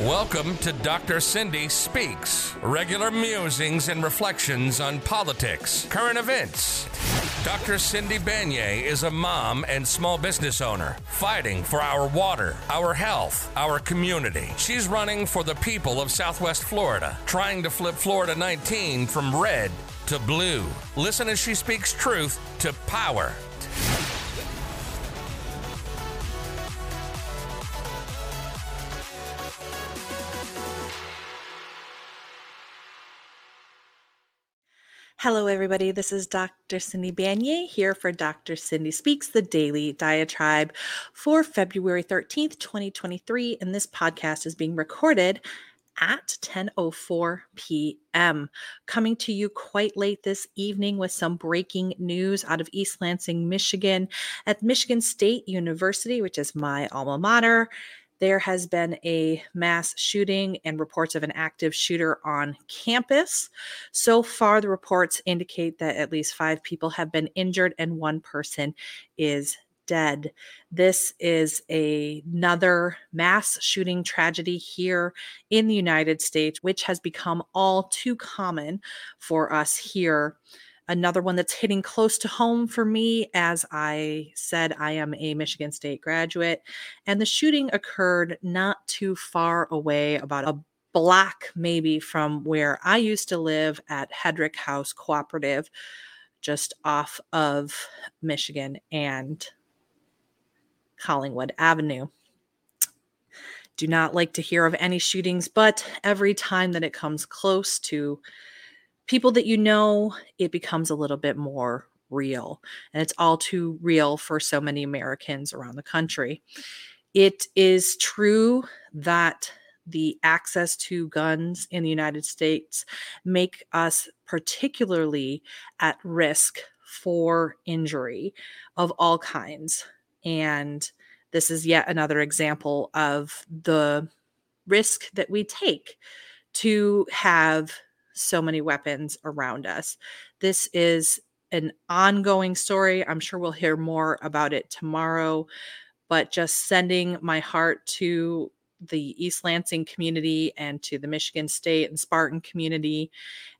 Welcome to Dr. Cindy Speaks, regular musings and reflections on politics, current events. Dr. Cindy Banyai is a mom and small business owner fighting for our water, our health, our community. She's running for the people of Southwest Florida, trying to flip Florida 19 from red to blue. Listen as she speaks truth to power. Hello, everybody. This is Dr. Cindy Banyai here for Dr. Cindy Speaks, the daily diatribe for February 13th, 2023. And this podcast is being recorded at 10:04 p.m. Coming to you quite late this evening with some breaking news out of East Lansing, Michigan, at Michigan State University, which is my alma mater there has been a mass shooting and reports of an active shooter on campus. So far, the reports indicate that at least five people have been injured and one person is dead. This is a, another mass shooting tragedy here in the United States, which has become all too common for us here another one that's hitting close to home for me. As I said, I am a Michigan State graduate, and the shooting occurred not too far away, about a block maybe from where I used to live at Hedrick House Cooperative, just off of Michigan and Collingwood Avenue. Do not like to hear of any shootings, but every time that it comes close to people that you know, it becomes a little bit more real. And it's all too real for so many Americans around the country. It is true that the access to guns in the United States make us particularly at risk for injury of all kinds. And this is yet another example of the risk that we take to have so many weapons around us. This is an ongoing story. I'm sure we'll hear more about it tomorrow, but just sending my heart to the East Lansing community and to the Michigan State and Spartan community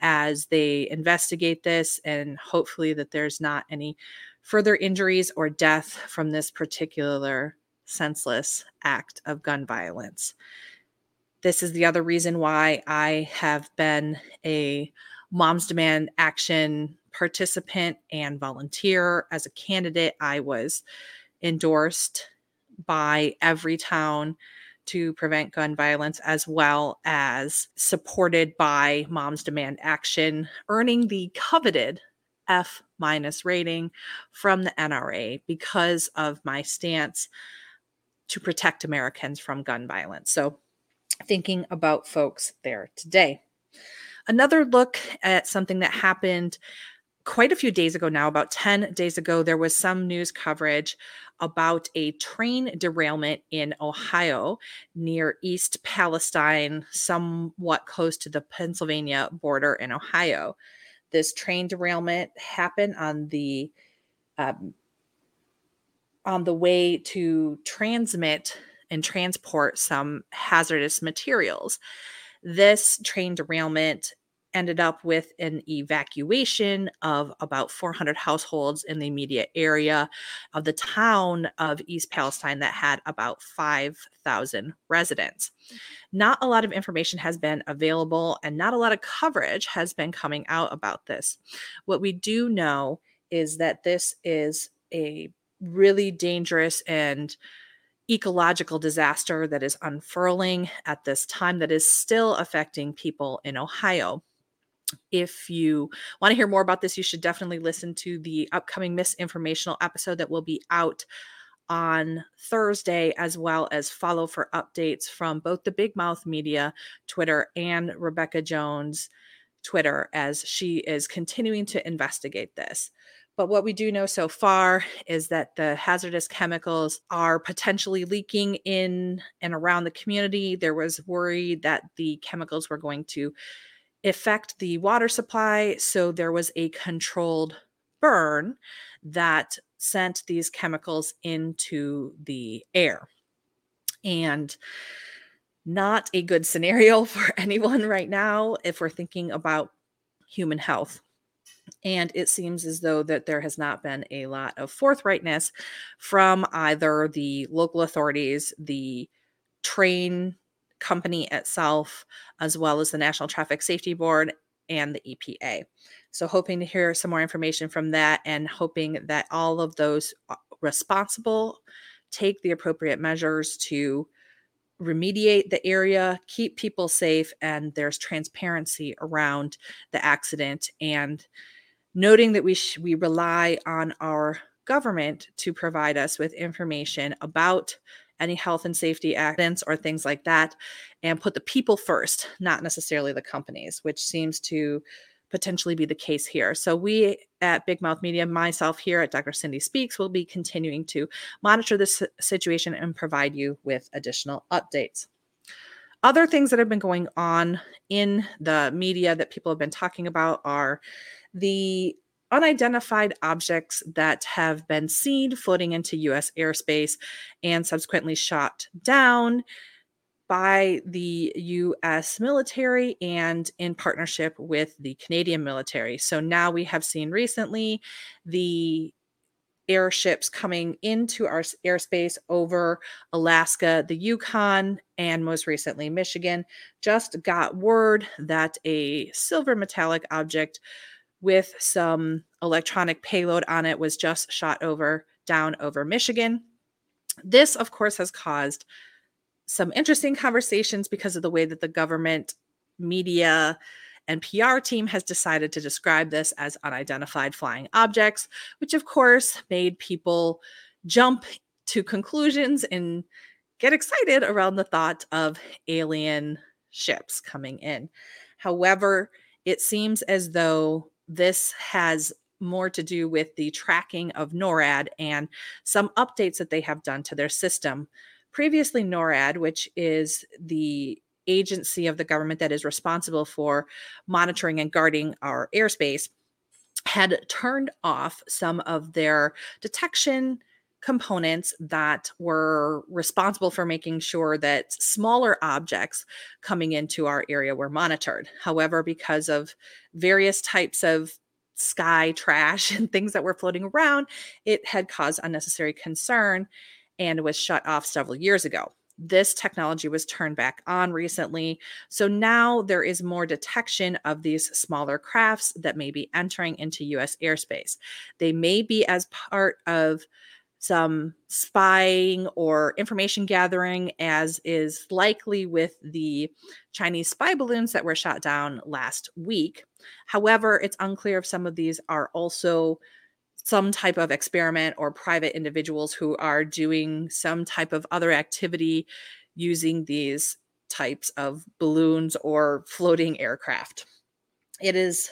as they investigate this, and hopefully that there's not any further injuries or death from this particular senseless act of gun violence. This is the other reason why I have been a Moms Demand Action participant and volunteer. As a candidate, I was endorsed by Everytown to prevent gun violence, as well as supported by Moms Demand Action, earning the coveted F minus rating from the NRA because of my stance to protect Americans from gun violence. So thinking about folks there today. Another look at something that happened quite a few days ago now, about 10 days ago, there was some news coverage about a train derailment in Ohio near East Palestine, somewhat close to the Pennsylvania border in Ohio. This train derailment happened on the um, on the way to transmit and transport some hazardous materials. This train derailment ended up with an evacuation of about 400 households in the immediate area of the town of East Palestine that had about 5,000 residents. Not a lot of information has been available and not a lot of coverage has been coming out about this. What we do know is that this is a really dangerous and ecological disaster that is unfurling at this time that is still affecting people in Ohio. If you want to hear more about this, you should definitely listen to the upcoming misinformational episode that will be out on Thursday, as well as follow for updates from both the Big Mouth Media Twitter and Rebecca Jones Twitter as she is continuing to investigate this. But what we do know so far is that the hazardous chemicals are potentially leaking in and around the community. There was worry that the chemicals were going to affect the water supply. So there was a controlled burn that sent these chemicals into the air. And not a good scenario for anyone right now if we're thinking about human health and it seems as though that there has not been a lot of forthrightness from either the local authorities the train company itself as well as the national traffic safety board and the epa so hoping to hear some more information from that and hoping that all of those uh, responsible take the appropriate measures to remediate the area, keep people safe, and there's transparency around the accident. And noting that we sh- we rely on our government to provide us with information about any health and safety accidents or things like that, and put the people first, not necessarily the companies, which seems to potentially be the case here. So we at Big Mouth Media, myself here at Dr. Cindy Speaks, will be continuing to monitor this situation and provide you with additional updates. Other things that have been going on in the media that people have been talking about are the unidentified objects that have been seen floating into US airspace and subsequently shot down by the US military and in partnership with the Canadian military. So now we have seen recently the airships coming into our airspace over Alaska, the Yukon, and most recently Michigan just got word that a silver metallic object with some electronic payload on it was just shot over down over Michigan. This, of course, has caused some interesting conversations because of the way that the government media and PR team has decided to describe this as unidentified flying objects, which of course made people jump to conclusions and get excited around the thought of alien ships coming in. However, it seems as though this has more to do with the tracking of NORAD and some updates that they have done to their system previously NORAD, which is the agency of the government that is responsible for monitoring and guarding our airspace, had turned off some of their detection components that were responsible for making sure that smaller objects coming into our area were monitored. However, because of various types of sky trash and things that were floating around, it had caused unnecessary concern and was shut off several years ago. This technology was turned back on recently. So now there is more detection of these smaller crafts that may be entering into US airspace. They may be as part of some spying or information gathering, as is likely with the Chinese spy balloons that were shot down last week. However, it's unclear if some of these are also some type of experiment or private individuals who are doing some type of other activity using these types of balloons or floating aircraft. It is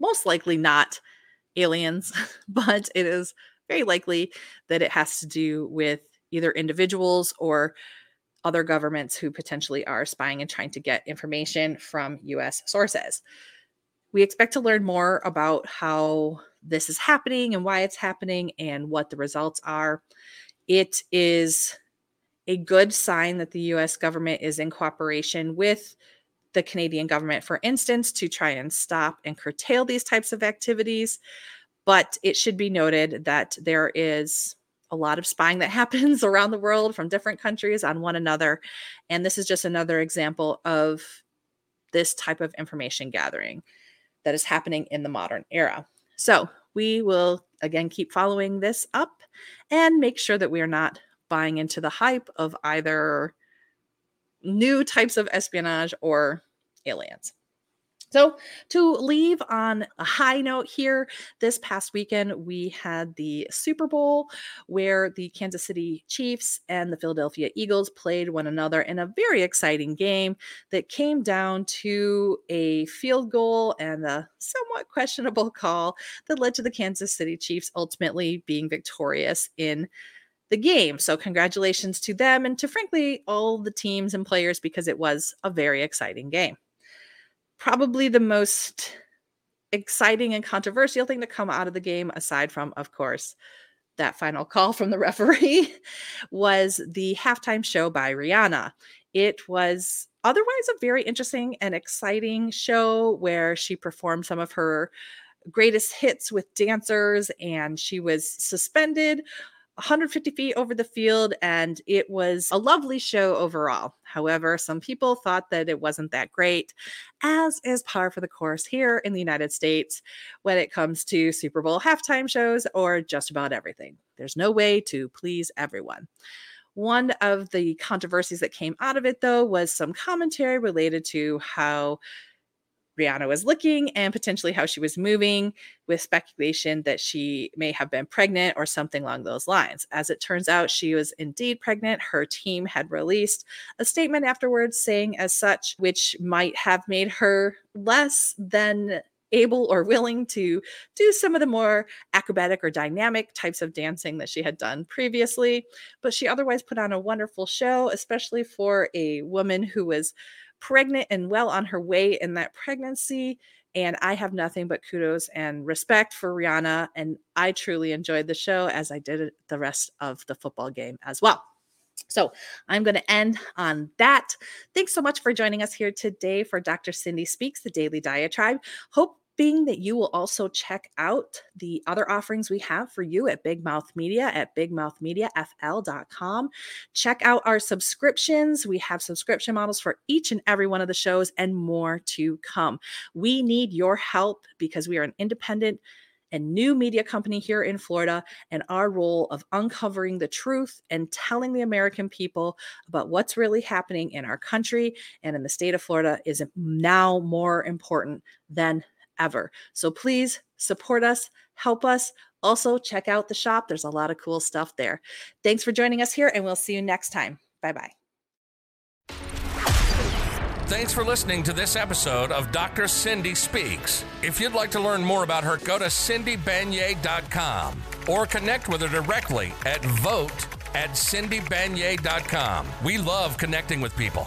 most likely not aliens, but it is very likely that it has to do with either individuals or other governments who potentially are spying and trying to get information from US sources. We expect to learn more about how this is happening and why it's happening and what the results are. It is a good sign that the US government is in cooperation with the Canadian government, for instance, to try and stop and curtail these types of activities. But it should be noted that there is a lot of spying that happens around the world from different countries on one another. And this is just another example of this type of information gathering that is happening in the modern era. So we will again keep following this up and make sure that we are not buying into the hype of either new types of espionage or aliens. So, to leave on a high note here, this past weekend we had the Super Bowl where the Kansas City Chiefs and the Philadelphia Eagles played one another in a very exciting game that came down to a field goal and a somewhat questionable call that led to the Kansas City Chiefs ultimately being victorious in the game. So, congratulations to them and to frankly all the teams and players because it was a very exciting game probably the most exciting and controversial thing to come out of the game, aside from, of course, that final call from the referee, was the halftime show by Rihanna. It was otherwise a very interesting and exciting show where she performed some of her greatest hits with dancers and she was suspended 150 feet over the field, and it was a lovely show overall. However, some people thought that it wasn't that great, as is par for the course here in the United States when it comes to Super Bowl halftime shows or just about everything. There's no way to please everyone. One of the controversies that came out of it, though, was some commentary related to how Rihanna was looking and potentially how she was moving, with speculation that she may have been pregnant or something along those lines. As it turns out, she was indeed pregnant. Her team had released a statement afterwards saying as such, which might have made her less than able or willing to do some of the more acrobatic or dynamic types of dancing that she had done previously. But she otherwise put on a wonderful show, especially for a woman who was pregnant and well on her way in that pregnancy. And I have nothing but kudos and respect for Rihanna. And I truly enjoyed the show as I did the rest of the football game as well. So I'm going to end on that. Thanks so much for joining us here today for Dr. Cindy Speaks, the Daily Diatribe. Hope hoping that you will also check out the other offerings we have for you at Big Mouth Media at bigmouthmediafl.com. Check out our subscriptions. We have subscription models for each and every one of the shows and more to come. We need your help because we are an independent and new media company here in Florida, and our role of uncovering the truth and telling the American people about what's really happening in our country and in the state of Florida is now more important than ever. So please support us, help us. Also, check out the shop. There's a lot of cool stuff there. Thanks for joining us here, and we'll see you next time. Bye bye. Thanks for listening to this episode of Dr. Cindy Speaks. If you'd like to learn more about her, go to cindybanyai.com or connect with her directly at vote at cindybanyai.com. We love connecting with people.